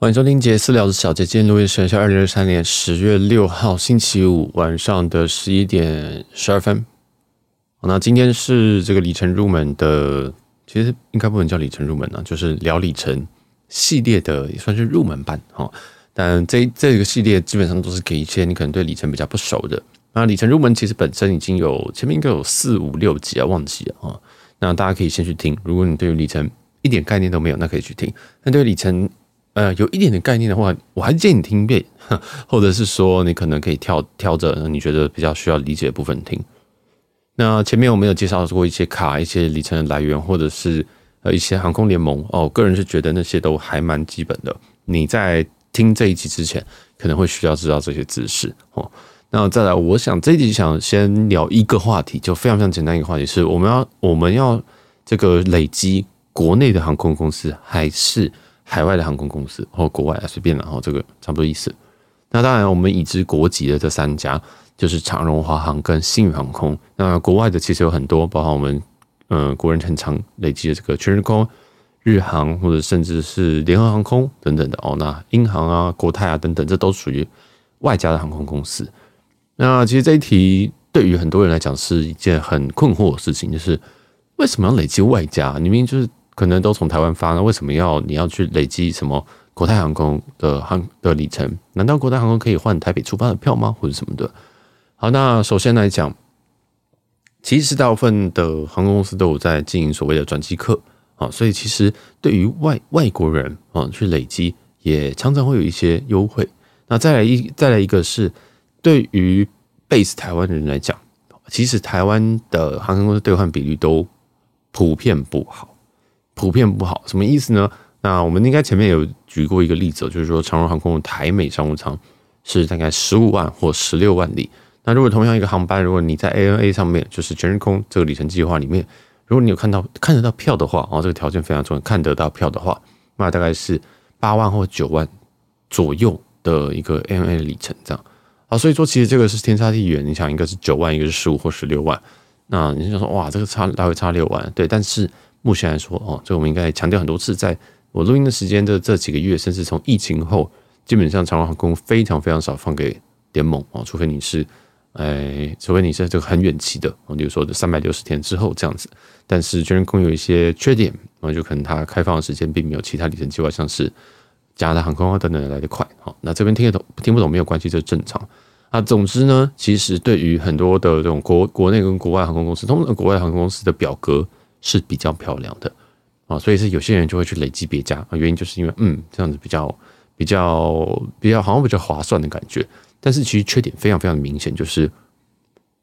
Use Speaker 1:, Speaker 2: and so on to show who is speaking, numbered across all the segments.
Speaker 1: 欢迎收听杰私聊的小杰，今天录音时间是二零二三年十月六号星期五晚上的十一点十二分。那今天是这个里程入门的，其实应该不能叫里程入门啊，就是聊里程系列的，也算是入门版哈。但这这个系列基本上都是给一些你可能对里程比较不熟的。那里程入门其实本身已经有前面应该有四五六集啊，忘记了啊。那大家可以先去听，如果你对于里程一点概念都没有，那可以去听。那对于里程，呃，有一点点概念的话，我还是建议你听一遍，或者是说你可能可以跳跳着你觉得比较需要理解的部分听。那前面我们有介绍过一些卡、一些里程的来源，或者是呃一些航空联盟哦，个人是觉得那些都还蛮基本的。你在听这一集之前，可能会需要知道这些知识哦。那再来，我想这一集想先聊一个话题，就非常非常简单一个话题，是我们要我们要这个累积国内的航空公司还是？海外的航空公司或国外啊，随便，然后这个差不多意思。那当然，我们已知国籍的这三家就是长荣、华航跟星宇航空。那国外的其实有很多，包括我们嗯国人很常累积的这个全日空、日航，或者甚至是联合航空等等的哦。那英航啊、国泰啊等等，这都属于外加的航空公司。那其实这一题对于很多人来讲是一件很困惑的事情，就是为什么要累积外加？明明就是。可能都从台湾发，那为什么要你要去累积什么国泰航空的航的里程？难道国泰航空可以换台北出发的票吗？或者什么的？好，那首先来讲，其实大部分的航空公司都有在经营所谓的转机客啊，所以其实对于外外国人啊去累积，也常常会有一些优惠。那再来一再来一个是对于 base 台湾的人来讲，其实台湾的航空公司兑换比率都普遍不好。普遍不好，什么意思呢？那我们应该前面有举过一个例子，就是说长荣航空的台美商务舱是大概十五万或十六万里。那如果同样一个航班，如果你在 ANA 上面，就是全日空这个里程计划里面，如果你有看到看得到票的话，哦，这个条件非常重要，看得到票的话，那大概是八万或九万左右的一个 ANA 里程这样啊。所以说，其实这个是天差地远。你想，一个是九万，一个是十五或十六万，那你就说哇，这个差大概差六万，对，但是。目前来说，哦，这我们应该强调很多次，在我录音的时间的这几个月，甚至从疫情后，基本上长荣航空非常非常少放给联盟哦，除非你是，哎，除非你是这个很远期的，哦，比如说这三百六十天之后这样子。但是全日空有一些缺点，啊，就可能它开放的时间并没有其他里程计划，像是加拿大航空啊等等来得快。好，那这边听得懂听不懂没有关系，这正常。啊，总之呢，其实对于很多的这种国国内跟国外航空公司，通常国外航空公司的表格。是比较漂亮的啊，所以是有些人就会去累积别家啊，原因就是因为嗯，这样子比较比较比较好像比较划算的感觉。但是其实缺点非常非常明显，就是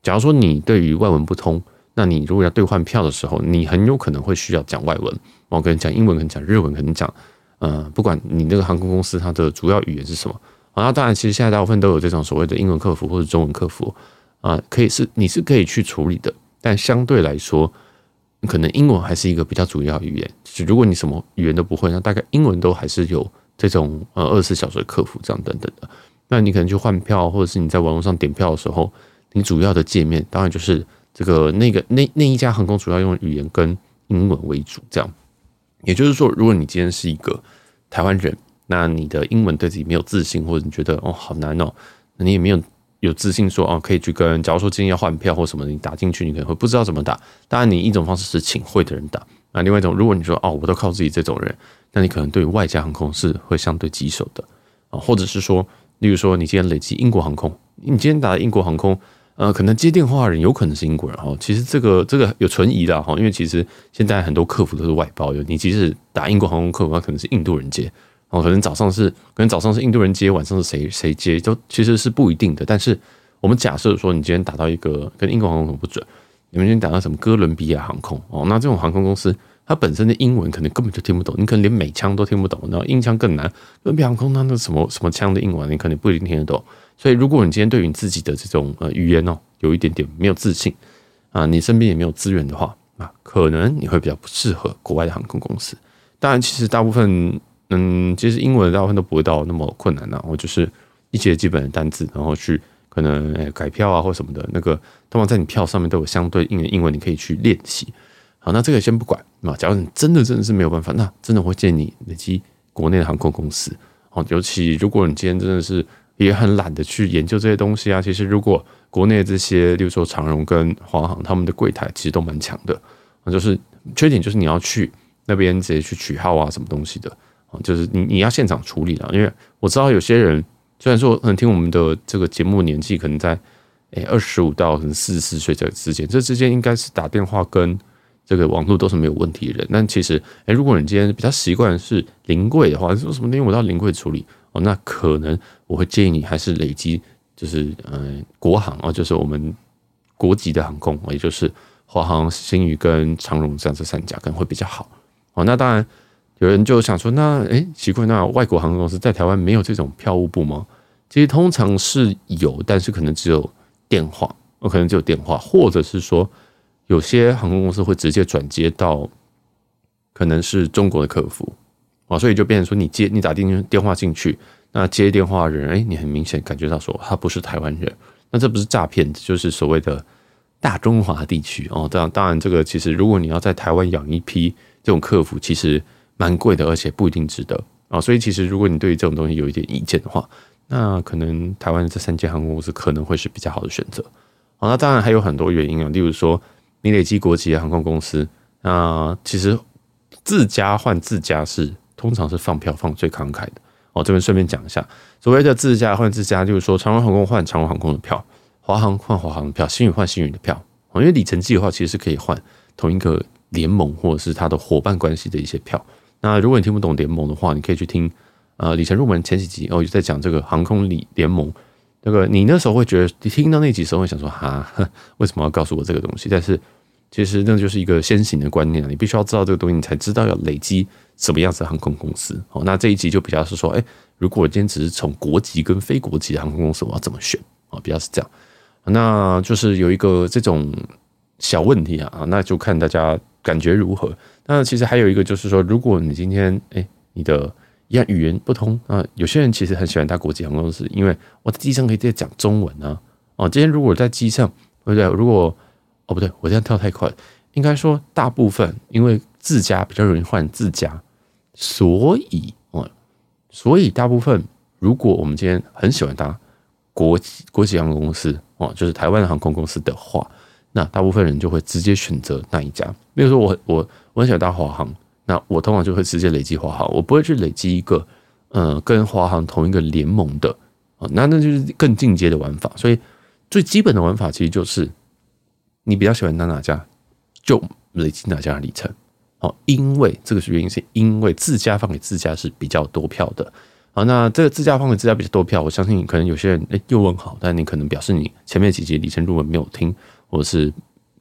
Speaker 1: 假如说你对于外文不通，那你如果要兑换票的时候，你很有可能会需要讲外文，我可能讲英文，可能讲日文，可能讲呃，不管你那个航空公司它的主要语言是什么啊，那当然其实现在大部分都有这种所谓的英文客服或者中文客服啊，可以是你是可以去处理的，但相对来说。可能英文还是一个比较主要语言，就是如果你什么语言都不会，那大概英文都还是有这种呃二十四小时的客服这样等等的。那你可能去换票，或者是你在网络上点票的时候，你主要的界面当然就是这个那个那那一家航空主要用语言跟英文为主。这样，也就是说，如果你今天是一个台湾人，那你的英文对自己没有自信，或者你觉得哦好难哦，那你也没有。有自信说哦，可以去跟，假如说今天要换票或什么，你打进去，你可能会不知道怎么打。当然，你一种方式是请会的人打，那另外一种，如果你说哦，我都靠自己这种人，那你可能对外加航空是会相对棘手的啊，或者是说，例如说你今天累积英国航空，你今天打英国航空，呃，可能接电话的人有可能是英国人哈，其实这个这个有存疑的哈，因为其实现在很多客服都是外包的，你即使打英国航空客服，那可能是印度人接。哦，可能早上是，可能早上是印度人接，晚上是谁谁接，都其实是不一定的。但是我们假设说，你今天打到一个跟英国航空很不准，你们今天打到什么哥伦比亚航空哦，那这种航空公司它本身的英文可能根本就听不懂，你可能连美腔都听不懂，然后英腔更难。哥伦比亚航空它那什么什么腔的英文，你可能不一定听得懂。所以如果你今天对于你自己的这种呃语言哦，有一点点没有自信啊，你身边也没有资源的话，啊，可能你会比较不适合国外的航空公司。当然，其实大部分。嗯，其实英文大部分都不会到那么困难啊，我就是一些基本的单字，然后去可能诶改票啊或什么的，那个通常在你票上面都有相对应的英文，你可以去练习。好，那这个先不管啊。假如你真的真的是没有办法，那真的会建议你累积国内的航空公司哦，尤其如果你今天真的是也很懒得去研究这些东西啊，其实如果国内这些，例如说长荣跟华航他们的柜台其实都蛮强的啊，就是缺点就是你要去那边直接去取号啊，什么东西的，就是你你要现场处理了，因为我知道有些人虽然说可能听我们的这个节目年纪可能在诶二十五到可能四十四岁这之间，这之间应该是打电话跟。这个网络都是没有问题的人，但其实，诶，如果你今天比较习惯是临柜的话，说什么东西我到临柜处理哦，那可能我会建议你还是累积，就是嗯，国航哦，就是我们国籍的航空，也就是华航、新宇跟长荣这样这三家可能会比较好哦。那当然，有人就想说，那诶，奇怪，那外国航空公司在台湾没有这种票务部吗？其实通常是有，但是可能只有电话，哦，可能只有电话，或者是说。有些航空公司会直接转接到，可能是中国的客服啊，所以就变成说，你接你打电电话进去，那接电话的人，哎，你很明显感觉到说他不是台湾人，那这不是诈骗，就是所谓的大中华地区哦。当然，当然，这个其实如果你要在台湾养一批这种客服，其实蛮贵的，而且不一定值得啊。所以，其实如果你对于这种东西有一点意见的话，那可能台湾这三间航空公司可能会是比较好的选择。好，那当然还有很多原因啊，例如说。你累积国籍的航空公司，那其实自家换自家是通常是放票放最慷慨的哦。这边顺便讲一下，所谓的自家换自家，就是说长荣航空换长荣航空的票，华航换华航的票，星宇换星宇的票。因为里程计的话，其实是可以换同一个联盟或者是它的伙伴关系的一些票。那如果你听不懂联盟的话，你可以去听呃里程入门前几集哦，就在讲这个航空里联盟。那个你那时候会觉得，你听到那集时候会想说，哈，为什么要告诉我这个东西？但是其实那就是一个先行的观念，你必须要知道这个东西，你才知道要累积什么样子的航空公司。好，那这一集就比较是说，哎，如果我今天只是从国籍跟非国籍的航空公司，我要怎么选啊？比较是这样。那就是有一个这种小问题啊，那就看大家感觉如何。那其实还有一个就是说，如果你今天哎，你的一样语言不通啊，有些人其实很喜欢搭国际航空公司，因为我在机上可以直接讲中文啊。哦，今天如果在机上，对不对？如果哦不对，我这样跳太快，应该说大部分因为自家比较容易换自家，所以哦，所以大部分如果我们今天很喜欢搭国际国际航空公司哦，就是台湾的航空公司的话，那大部分人就会直接选择那一家。比如说我我我很喜欢搭华航。那我通常就会直接累积华航，我不会去累积一个，呃，跟华航同一个联盟的啊，那那就是更进阶的玩法。所以最基本的玩法其实就是，你比较喜欢搭哪家，就累积哪家的里程。哦，因为这个是原因，是因为自家放给自家是比较多票的。好，那这个自家放给自家比较多票，我相信可能有些人哎又问好，但你可能表示你前面几集里程入门没有听，或者是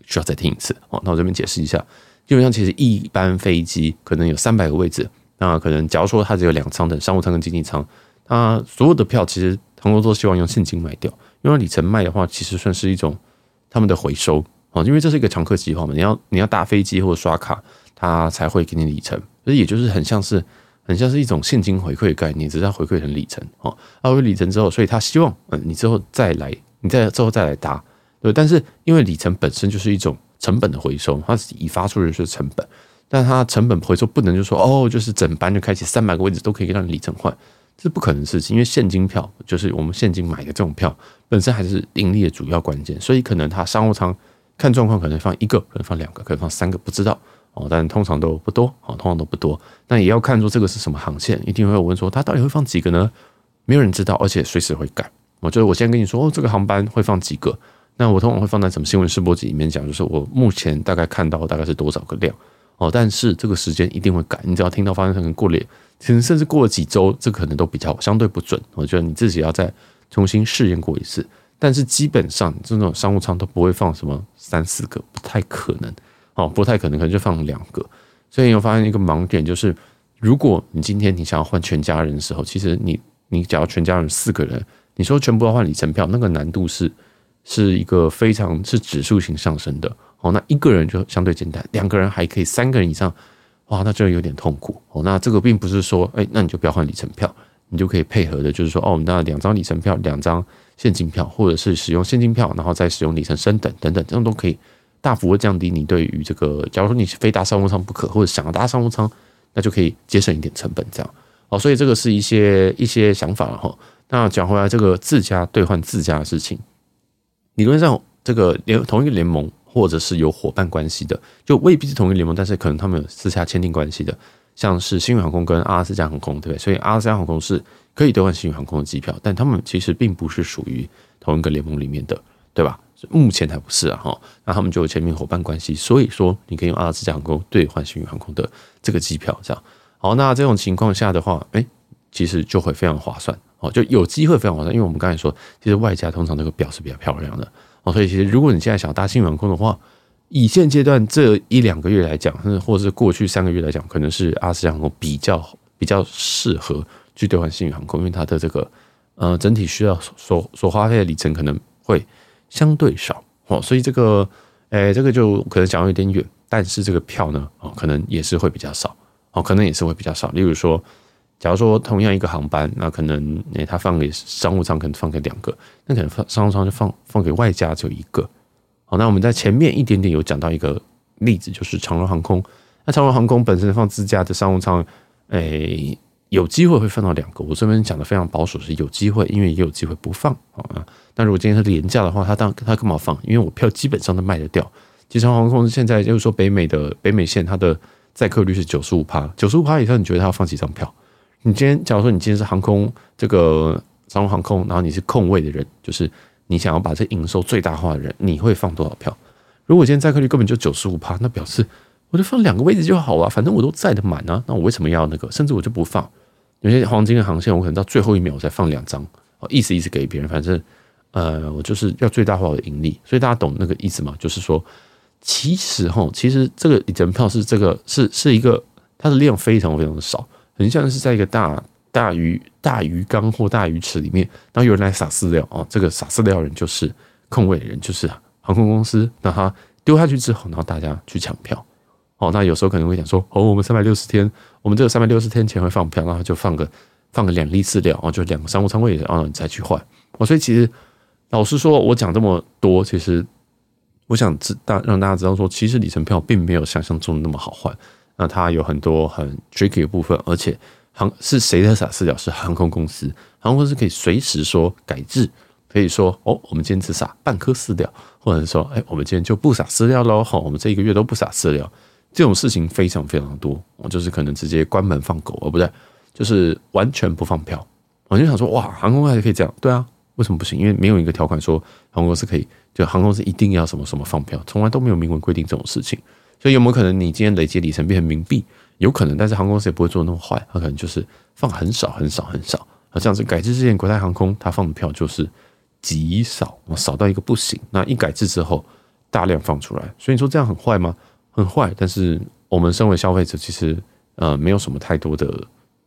Speaker 1: 需要再听一次。哦，那我这边解释一下。基本上，其实一般飞机可能有三百个位置，那可能假如说它只有两舱的商务舱跟经济舱，它所有的票其实航空都希望用现金卖掉，因为里程卖的话，其实算是一种他们的回收啊，因为这是一个常客计划嘛，你要你要搭飞机或者刷卡，它才会给你里程，所以也就是很像是很像是一种现金回馈的概念，只是它回馈成里程哦，它回馈里程之后，所以他希望嗯你之后再来，你再之后再来搭，对，但是因为里程本身就是一种。成本的回收，它已发出的是成本，但它成本回收不能就说哦，就是整班就开启三百个位置都可以让你里程换，这不可能的事情。因为现金票就是我们现金买的这种票本身还是盈利的主要关键，所以可能它商务舱看状况可能放一个，可能放两个，可能放三个，不知道哦。但通常都不多哦，通常都不多。那也要看出这个是什么航线，一定会有问说它到底会放几个呢？没有人知道，而且随时会改。我就是我先跟你说哦，这个航班会放几个。那我通常会放在什么新闻试播集里面讲，就是我目前大概看到大概是多少个量哦，但是这个时间一定会改，你只要听到发生可能过了，其实甚至过了几周，这可能都比较相对不准。我觉得你自己要再重新试验过一次，但是基本上这种商务舱都不会放什么三四个，不太可能哦，不太可能，可能就放两个。所以你会发现一个盲点，就是如果你今天你想要换全家人的时候，其实你你假如全家人四个人，你说全部要换里程票，那个难度是。是一个非常是指数型上升的哦，那一个人就相对简单，两个人还可以，三个人以上，哇，那就有点痛苦哦。那这个并不是说，哎，那你就不要换里程票，你就可以配合的，就是说，哦，那两张里程票，两张现金票，或者是使用现金票，然后再使用里程升等等等，这样都可以大幅的降低你对于这个，假如说你非搭商务舱不可，或者想要搭商务舱，那就可以节省一点成本，这样哦，所以这个是一些一些想法了哈。那讲回来，这个自家兑换自家的事情，理论上这个联同一个联盟或者是有伙伴关系的，就未必是同一个联盟，但是可能他们有私下签订关系的，像是新宇航空跟阿拉斯加航空，对不对？所以阿拉斯加航空是可以兑换新宇航空的机票，但他们其实并不是属于同一个联盟里面的，对吧？目前还不是啊，哈，那他们就有签订伙伴关系，所以说你可以用阿拉斯加航空兑换新宇航空的这个机票，这样。好，那这种情况下的话，哎，其实就会非常划算哦，就有机会非常划算，因为我们刚才说，其实外加通常这个表是比较漂亮的哦，所以其实如果你现在想搭星宇航空的话，以现阶段这一两个月来讲，或者是过去三个月来讲，可能是阿斯加航空比较比较适合去兑换星宇航空，因为它的这个呃整体需要所所花费的里程可能会。相对少哦，所以这个，诶、这个就可能讲的有点远，但是这个票呢，哦，可能也是会比较少，哦，可能也是会比较少。例如说，假如说同样一个航班，那可能诶、欸，他放给商务舱，可能放给两个，那可能放商务舱就放放给外加只有一个。好，那我们在前面一点点有讲到一个例子，就是长荣航空。那长荣航空本身放自家的商务舱，诶、有机会会放到两个，我这边讲的非常保守，是有机会，因为也有机会不放啊。那如果今天是廉价的话，他当他干嘛放？因为我票基本上都卖得掉。其实航空现在就是说北美的北美线，它的载客率是九十五趴，九十五趴以上，你觉得他要放几张票？你今天假如说你今天是航空这个长荣航空，然后你是空位的人，就是你想要把这营收最大化的人，你会放多少票？如果今天载客率根本就九十五趴，那表示。我就放两个位置就好了，反正我都载得满啊，那我为什么要那个？甚至我就不放。有些黄金的航线，我可能到最后一秒我才放两张，意思意思给别人。反正呃，我就是要最大化我的盈利。所以大家懂那个意思吗？就是说，其实哈，其实这个里程票是这个是是一个它的量非常非常的少，很像是在一个大大鱼大鱼缸或大鱼池里面，然后有人来撒饲料啊，这个撒饲料人就是空位人，就是航空公司，那他丢下去之后，然后大家去抢票。哦，那有时候可能会讲说，哦，我们三百六十天，我们这个三百六十天前会放票，然后就放个放个两粒饲料，哦，就两个商务舱位，然后你再去换。哦，所以其实老实说，我讲这么多，其实我想知大让大家知道说，其实里程票并没有想象中的那么好换。那它有很多很 tricky 的部分，而且航是谁在撒饲料？是航空公司，航空公司可以随时说改制，可以说哦，我们今天只撒半颗饲料，或者说，哎，我们今天就不撒饲料喽，好，我们这一个月都不撒饲料。这种事情非常非常多，我就是可能直接关门放狗，哦不对，就是完全不放票。我就想说，哇，航空还是可以这样？对啊，为什么不行？因为没有一个条款说航空公司可以，就航空公司一定要什么什么放票，从来都没有明文规定这种事情。所以有没有可能你今天累积里程变成冥币？有可能，但是航空公司也不会做那么坏，他可能就是放很少很少很少。啊，这样子改制之前，国泰航空他放的票就是极少，少到一个不行。那一改制之后，大量放出来，所以你说这样很坏吗？很坏，但是我们身为消费者，其实呃没有什么太多的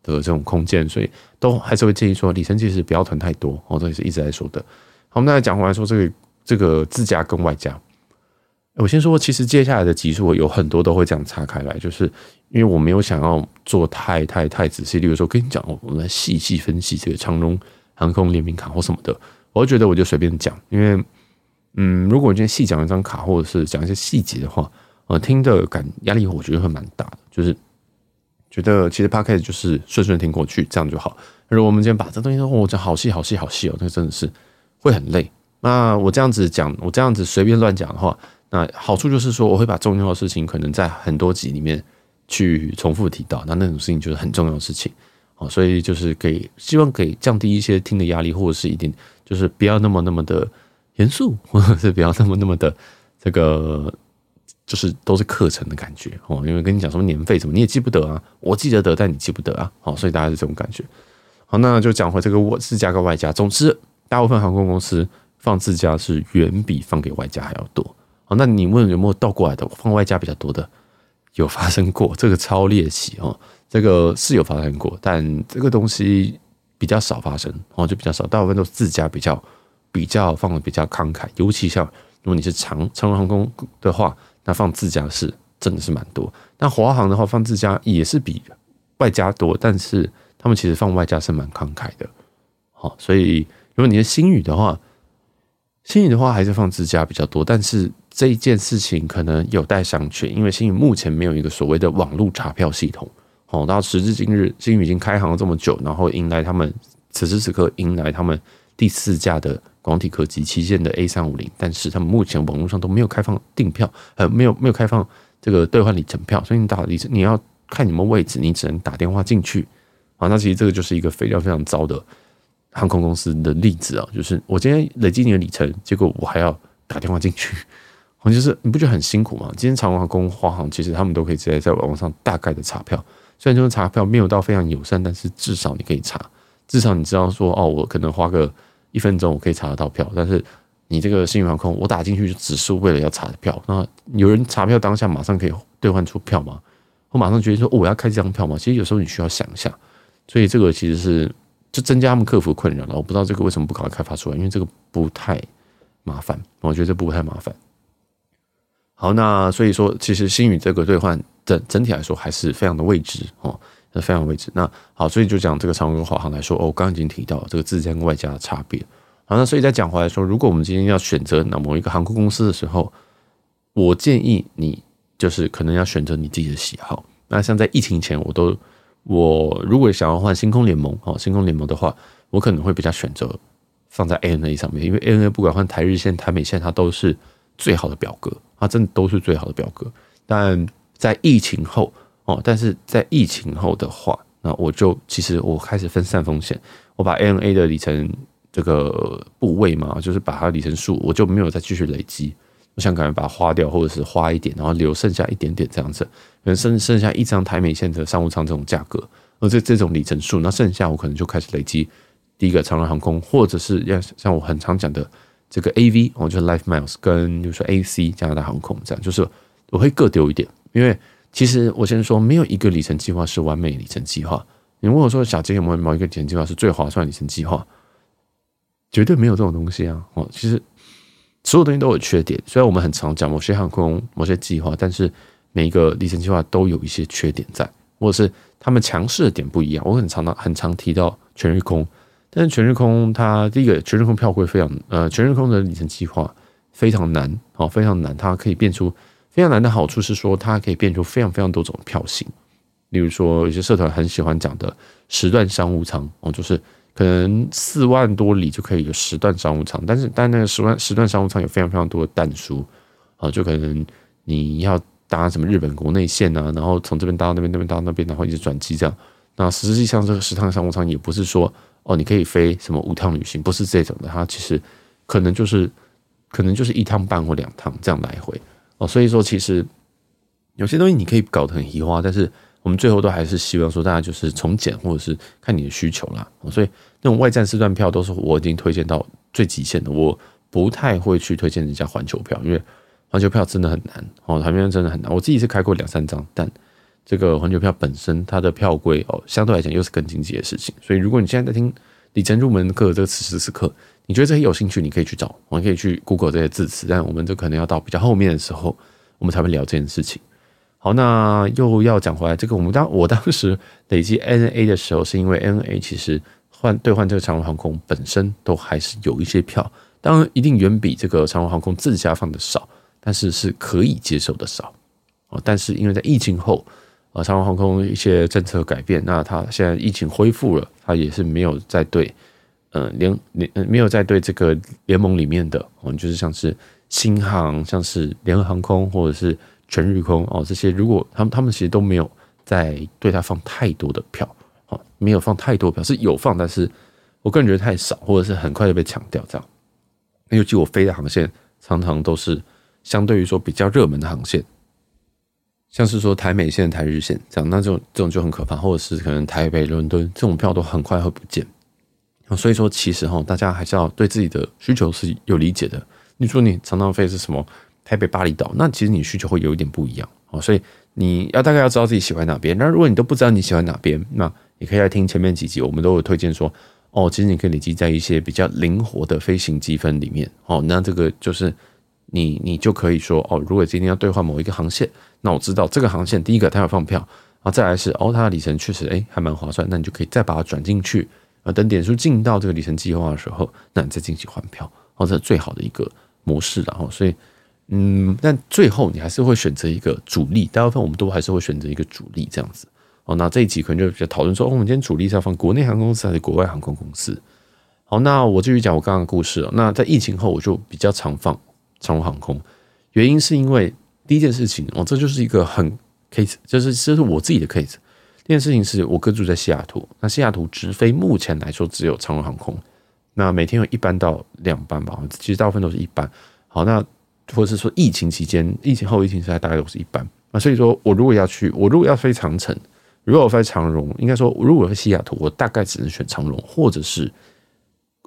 Speaker 1: 的这种空间，所以都还是会建议说，里程其实不要囤太多。哦，这也是一直在说的。好，我们再来讲回来说这个这个自家跟外加。我先说，其实接下来的集数有很多都会这样岔开来，就是因为我没有想要做太太太仔细。例如说，跟你讲，我们来细细分析这个长荣航空联名卡或什么的，我就觉得我就随便讲，因为嗯，如果我今天细讲一张卡，或者是讲一些细节的话。我听的感压力，我觉得会蛮大的，就是觉得其实 Podcast 就是顺顺听过去，这样就好。如果我们今天把这东西说，我讲好细好细好细哦，那真的是会很累。那我这样子讲，我这样子随便乱讲的话，那好处就是说，我会把重要的事情可能在很多集里面去重复提到，那那种事情就是很重要的事情哦。所以就是给希望给降低一些听的压力，或者是一点就是不要那么那么的严肃，或者是不要那么那么的这个。就是都是课程的感觉哦，因为跟你讲什么年费什么你也记不得啊，我记得得，但你记不得啊，好，所以大家是这种感觉。好，那就讲回这个我自家跟外加。总之，大部分航空公司放自家是远比放给外加还要多。哦，那你问有没有倒过来的，放外加比较多的？有发生过，这个超猎奇哦，这个是有发生过，但这个东西比较少发生哦，就比较少，大部分都是自家比较比较放的比较慷慨，尤其像如果你是长长荣航空的话。那放自家是真的是蛮多，那华航的话放自家也是比外加多，但是他们其实放外加是蛮慷慨的，好，所以如果你是星宇的话，星宇的话还是放自家比较多，但是这一件事情可能有待商榷，因为星宇目前没有一个所谓的网络查票系统，哦，到时至今日，星宇已经开航了这么久，然后迎来他们此时此刻迎来他们第四架的广体科技旗舰的 A 三五零，但是他们目前网络上都没有开放订票，呃，没有没有开放这个兑换里程票，所以你打里程你要看你们位置，你只能打电话进去啊。那其实这个就是一个非常非常糟的航空公司的例子啊，就是我今天累积你的里程，结果我还要打电话进去。好，就是你不觉得很辛苦吗？今天长荣航空、华航其实他们都可以直接在网上大概的查票，虽然这种查票没有到非常友善，但是至少你可以查，至少你知道说哦，我可能花个一分钟我可以查得到票。但是你这个幸运航空，我打进去就只是为了要查票。那有人查票当下马上可以兑换出票吗？我马上决定说，我要开这张票吗？其实有时候你需要想一下，所以这个其实是就增加他们客服困扰了。我不知道这个为什么不搞开发出来，因为这个不太麻烦，我觉得这不太麻烦。好，那所以说，其实星宇这个兑换整整体来说还是非常的未知哦，非常未知。那好，所以就讲这个长荣跟华航来说，哦，我刚刚已经提到这个自家跟外加的差别。好，那所以再讲回来说，如果我们今天要选择那某一个航空公司的时候，我建议你就是可能要选择你自己的喜好。那像在疫情前，我都我如果想要换星空联盟哦，星空联盟的话，我可能会比较选择放在 ANA 上面，因为 ANA 不管换台日线、台美线，它都是最好的表格。它真的都是最好的表格，但在疫情后哦，但是在疫情后的话，那我就其实我开始分散风险，我把 ANA 的里程这个部位嘛，就是把它里程数，我就没有再继续累积，我想赶快把它花掉，或者是花一点，然后留剩下一点点这样子，可能剩剩下一张台美线的商务舱这种价格，而这这种里程数，那剩下我可能就开始累积第一个长荣航空，或者是要像我很常讲的。这个 A V 哦，就是 Life Miles 跟就是说 A C 加拿大航空这样，就是我会各丢一点，因为其实我先说，没有一个里程计划是完美里程计划。你问我说小杰有没有某一个里程计划是最划算里程计划？绝对没有这种东西啊！哦，其实所有东西都有缺点，虽然我们很常讲某些航空、某些计划，但是每一个里程计划都有一些缺点在，或者是他们强势的点不一样。我很常很常提到全日空。但全日空它第一个全日空票会非常呃，全日空的里程计划非常难哦，非常难。它可以变出非常难的好处是说，它可以变出非常非常多种票型。例如说，有些社团很喜欢讲的十段商务舱哦，就是可能四万多里就可以有十段商务舱，但是但那个十万十段商务舱有非常非常多的弹书啊，就可能你要搭什么日本国内线啊，然后从这边搭到那边，那边搭到那边，然后一直转机这样。那实际上这个十趟商务舱也不是说。哦，你可以飞什么五趟旅行，不是这种的，它其实可能就是可能就是一趟半或两趟这样来回哦。所以说，其实有些东西你可以搞得很移花，但是我们最后都还是希望说大家就是从简或者是看你的需求啦。所以那种外站四段票都是我已经推荐到最极限的，我不太会去推荐人家环球票，因为环球票真的很难哦，台面真的很难。我自己是开过两三张，但。这个环球票本身，它的票规哦，相对来讲又是更经济的事情。所以，如果你现在在听里程入门课这个此时此刻，你觉得这些有兴趣，你可以去找，我们可以去 Google 这些字词。但我们这可能要到比较后面的时候，我们才会聊这件事情。好，那又要讲回来，这个我们当我当时累积 N A 的时候，是因为 N A 其实换兑换这个长荣航空本身都还是有一些票，当然一定远比这个长荣航空自家放的少，但是是可以接受的少哦。但是因为在疫情后。啊，长荣航空一些政策改变，那它现在疫情恢复了，它也是没有再对，呃，联联没有再对这个联盟里面的，哦，就是像是新航、像是联合航空或者是全日空哦，这些如果他们他们其实都没有在对它放太多的票，哦，没有放太多票，是有放，但是我个人觉得太少，或者是很快就被抢掉这样。那尤其我飞的航线常常都是相对于说比较热门的航线。像是说台美线、台日线这样，那这种这种就很可怕，或者是可能台北、伦敦这种票都很快会不见。所以说，其实哈，大家还是要对自己的需求是有理解的。你说你常常飞是什么台北、巴厘岛，那其实你需求会有一点不一样哦。所以你要大概要知道自己喜欢哪边。那如果你都不知道你喜欢哪边，那你可以来听前面几集，我们都有推荐说，哦，其实你可以累积在一些比较灵活的飞行积分里面。哦，那这个就是。你你就可以说哦，如果今天要兑换某一个航线，那我知道这个航线第一个它要放票，然后再来是哦，它的里程确实诶还蛮划算，那你就可以再把它转进去啊，等点数进到这个里程计划的时候，那你再进行换票，哦，这是最好的一个模式，然后所以嗯，但最后你还是会选择一个主力，大部分我们都还是会选择一个主力这样子，哦，那这一集可能就比较讨论说，哦，我们今天主力是要放国内航空公司还是国外航空公司？好，那我继续讲我刚刚的故事哦。那在疫情后，我就比较常放长荣航空，原因是因为第一件事情哦，这就是一个很 case，就是这是我自己的 case。第二件事情是我哥住在西雅图，那西雅图直飞目前来说只有长荣航空，那每天有一班到两班吧，其实大部分都是一班。好，那或者是说疫情期间、疫情后、疫情时代大概都是一班。那所以说我如果要去，我如果要飞长城，如果我飞长荣，应该说如果飞西雅图，我大概只能选长荣，或者是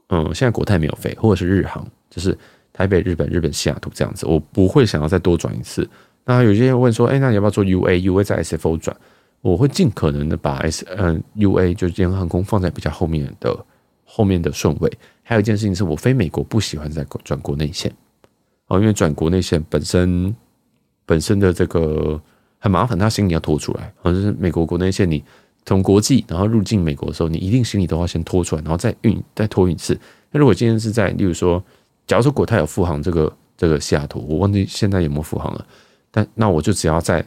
Speaker 1: 嗯，现在国泰没有飞，或者是日航，就是台北、日本、日本西雅图这样子，我不会想要再多转一次。那有些人问说，哎，那你要不要做 UA？UA 在 SFO 转？我会尽可能的把 S 嗯 UA 就是联合航空放在比较后面的后面的顺位。还有一件事情是我飞美国不喜欢再转国内线哦，因为转国内线本身本身的这个很麻烦，他行李要拖出来。或者是美国国内线，你从国际然后入境美国的时候，你一定行李都要先拖出来，然后再运再拖一次。那如果今天是在，例如说，假如说国泰有复航这个这个西雅图，我忘记现在有没有复航了，但那我就只要在。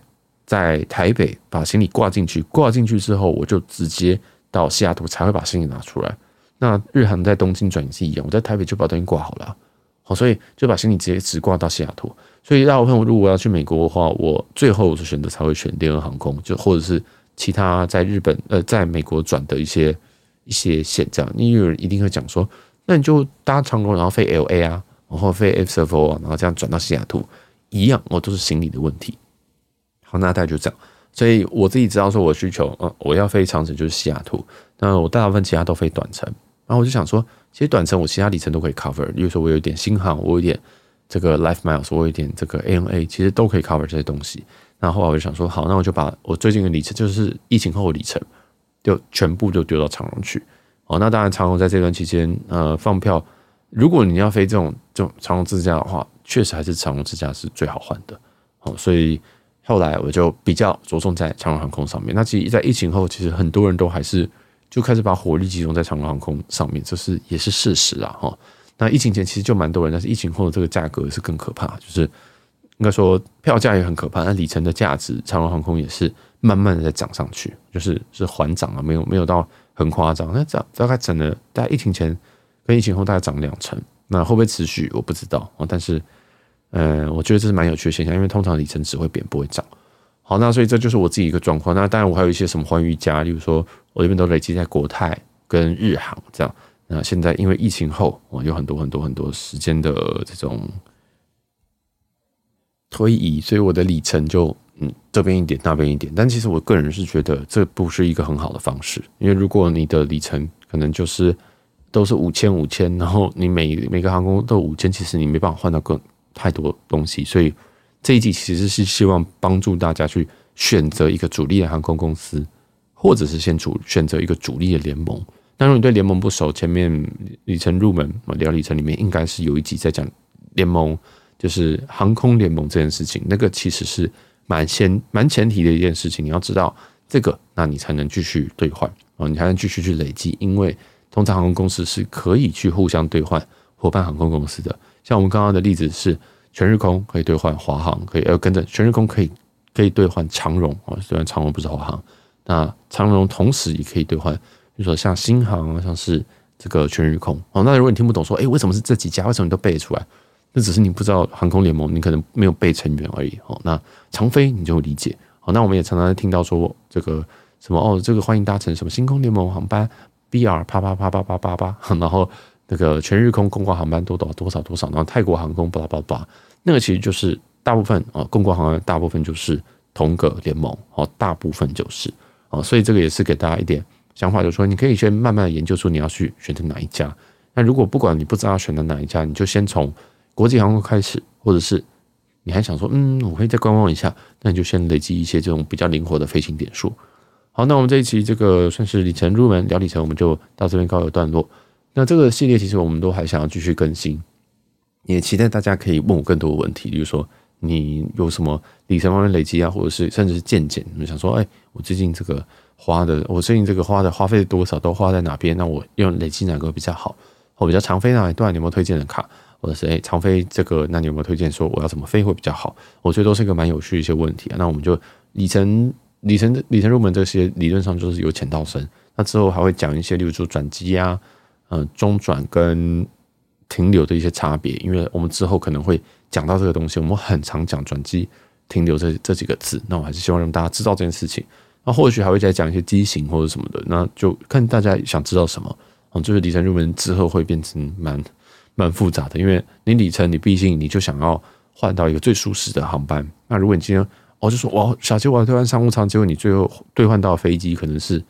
Speaker 1: 在台北把行李挂进去，挂进去之后，我就直接到西雅图才会把行李拿出来。那日航在东京转也是一样，我在台北就把东西挂好了，好，所以就把行李直接直挂到西雅图。所以大部分如果要去美国的话，我最后我的选择才会选联合航空，就或者是其他在日本呃在美国转的一些一些线这样。因为有人一定会讲说，那你就搭长荣，然后飞 LA 啊，然后飞 SFO 啊，然后这样转到西雅图，一样，我都是行李的问题。好，那大概就这样，所以我自己知道说我需求，嗯，我要飞长程就是西雅图，那我大部分其他都飞短程，然后我就想说，其实短程我其他里程都可以 cover，比如说我有点新航，我有点这个 Life Miles，我有点这个 ANA，其实都可以 cover 这些东西。然后后来我就想说，好，那我就把我最近的里程，就是疫情后的里程，就全部就丢到长荣去。哦，那当然长荣在这段期间，呃，放票，如果你要飞这种这种长荣自驾的话，确实还是长荣自驾是最好换的。哦，所以。后来我就比较着重在长荣航空上面。那其实，在疫情后，其实很多人都还是就开始把火力集中在长荣航空上面，这是也是事实啊。哈，那疫情前其实就蛮多人，但是疫情后的这个价格是更可怕，就是应该说票价也很可怕。那里程的价值，长荣航空也是慢慢的在涨上去，就是是缓涨啊，没有没有到很夸张。那涨大概涨了，大概疫情前跟疫情后大概涨两成，那会不会持续？我不知道啊，但是。嗯，我觉得这是蛮有趣的现象，因为通常里程只会贬不会涨。好，那所以这就是我自己一个状况。那当然我还有一些什么欢愉家，例如说我这边都累积在国泰跟日航这样。那现在因为疫情后，我有很多很多很多时间的这种推移，所以我的里程就嗯这边一点那边一点。但其实我个人是觉得这不是一个很好的方式，因为如果你的里程可能就是都是五千五千，然后你每每个航空都五千，其实你没办法换到更。太多东西，所以这一集其实是希望帮助大家去选择一个主力的航空公司，或者是先主选择一个主力的联盟。那如果你对联盟不熟，前面里程入门聊里程里面应该是有一集在讲联盟，就是航空联盟这件事情。那个其实是蛮前蛮前提的一件事情，你要知道这个，那你才能继续兑换哦，你才能继续去累积，因为通常航空公司是可以去互相兑换伙伴航空公司的。像我们刚刚的例子是全日空可以兑换华航，可以呃跟着全日空可以可以兑换长荣啊，虽然长荣不是华航，那长荣同时也可以兑换，比如说像新航，像是这个全日空哦。那如果你听不懂说，哎，为什么是这几家？为什么你都背得出来？那只是你不知道航空联盟，你可能没有被成员而已哦。那长飞你就理解哦。那我们也常常听到说这个什么哦，这个欢迎搭乘什么星空联盟航班 BR 啪啪啪啪啪啪啪，然后。那个全日空公挂航班多少多少多少，然后泰国航空巴拉巴拉，那个其实就是大部分啊，公挂航班大部分就是同个联盟哦，大部分就是啊，所以这个也是给大家一点想法，就是说你可以先慢慢研究出你要去选择哪一家。那如果不管你不知道选择哪一家，你就先从国际航空开始，或者是你还想说，嗯，我可以再观望一下，那你就先累积一些这种比较灵活的飞行点数。好，那我们这一期这个算是里程入门聊里程，我们就到这边告一段落。那这个系列其实我们都还想要继续更新，也期待大家可以问我更多的问题，比如说你有什么里程方面累积啊，或者是甚至是见解，你想说，哎，我最近这个花的，我最近这个花的花费多少，都花在哪边？那我用累积哪个比较好？或比较常飞哪一段？你有没有推荐的卡？或者是哎，长飞这个，那你有没有推荐说我要怎么飞会比较好？我觉得都是一个蛮有趣的一些问题啊。那我们就里程里程里程入门这些理论上就是由浅到深。那之后还会讲一些，例如说转机呀，嗯、中转跟停留的一些差别，因为我们之后可能会讲到这个东西。我们很常讲转机、停留这这几个字，那我还是希望让大家知道这件事情。那或许还会再讲一些机型或者什么的，那就看大家想知道什么。哦，就是里程入门之后会变成蛮蛮复杂的，因为你里程你毕竟你就想要换到一个最舒适的航班。那如果你今天哦就说哇，小杰我要兑换商务舱，结果你最后兑换到飞机可能是。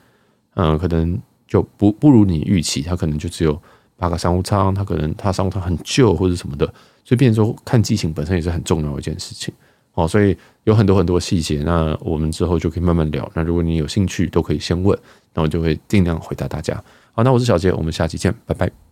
Speaker 1: 嗯，可能就不不如你预期，它可能就只有八个商务舱，它可能它商务舱很旧或者什么的，所以变成说看机型本身也是很重要的一件事情哦。所以有很多很多细节，那我们之后就可以慢慢聊。那如果你有兴趣，都可以先问，那我就会尽量回答大家。好，那我是小杰，我们下期见，拜拜。